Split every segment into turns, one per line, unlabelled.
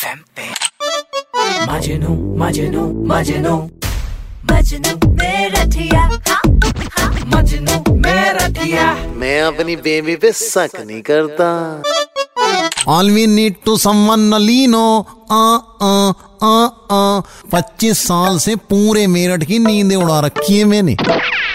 FM पे। मजनू मजनू मजनू।
मजनू मेरा ठिया। हाँ, हाँ।
मजनू मेरा दिया
मैं अपनी बेबी पे शक नहीं करता।
All we need to someone नलीनो आ आ आ आ पच्चीस साल से पूरे मेरठ की नींद उड़ा रखी है मैंने।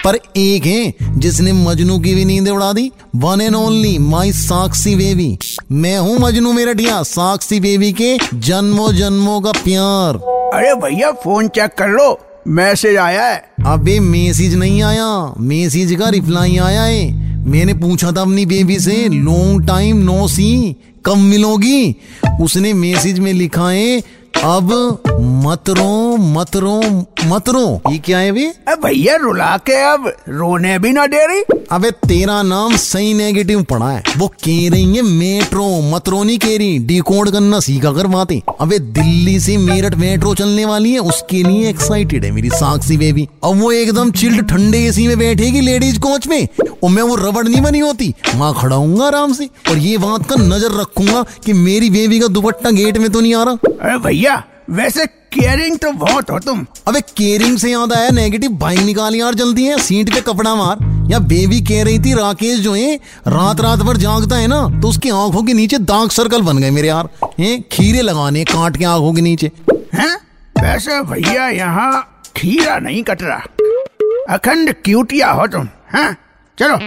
पर एक है जिसने मजनू की भी नींद उड़ा दी। One and only my Sakshi baby मैं हूँ मजनू मेरठिया साक्षी बेबी के जन्मों जन्मों का प्यार।
अरे भैया फ़ोन चेक कर लो। मैसेज आया है।
अबे मैसेज नहीं आया। मैसेज का रिप्लाई आया है। मैंने पूछा था अपनी बेबी से लॉन्ग टाइम नो सी कब मिलोगी? उसने मैसेज में लिखा है अब मत रो मत रो मत रो ये क्या है
अरे भैया रुला के अब। रोने भी ना दे रही।
अबे तेरा नाम सही नेगेटिव पड़ा है। वो कह रही है मेट्रो मतरो नहीं कह रही। डिकोड करना सीखा कर बातें। अबे दिल्ली से मेरठ मेट्रो चलने वाली है उसके लिए एक्साइटेड है मेरी साक्षी बेबी अब वो एकदम चिल्ड ठंडे एसी में बैठेगी लेडीज़ कोच में। और मैं वो रबड़ नहीं बनी होती। वहाँ खड़ा हूँगा आराम से और ये बात का नज़र रखूँगा कि मेरी बेबी का दुपट्टा गेट में तो नहीं आ रहा।
अरे भैया वैसे केयरिंग तो बहुत हो तुम।
अबे केयरिंग से याद आया नेगेटिव बाइक निकाल यार जल्दी है सीट पे कपड़ा मार। या बेबी कह रही थी राकेश जो है रात रात भर जागता है ना तो उसकी आँखों के नीचे दाग सर्कल बन गए मेरे यार। हैं खीरे लगाने काट के आँखों के नीचे।
हैं? वैसे भैया यहाँ खीरा नहीं कट रहा। अखंड क्यूटिया हो तुम हैं? चलो।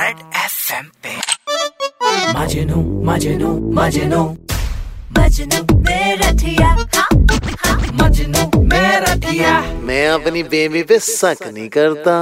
रेड एफएम पे। मजनू मजनू मजनू।
मजनू मेरा हाँ, हाँ।
मजनू मेरा
मैं अपनी बेबी पे शक नहीं करता।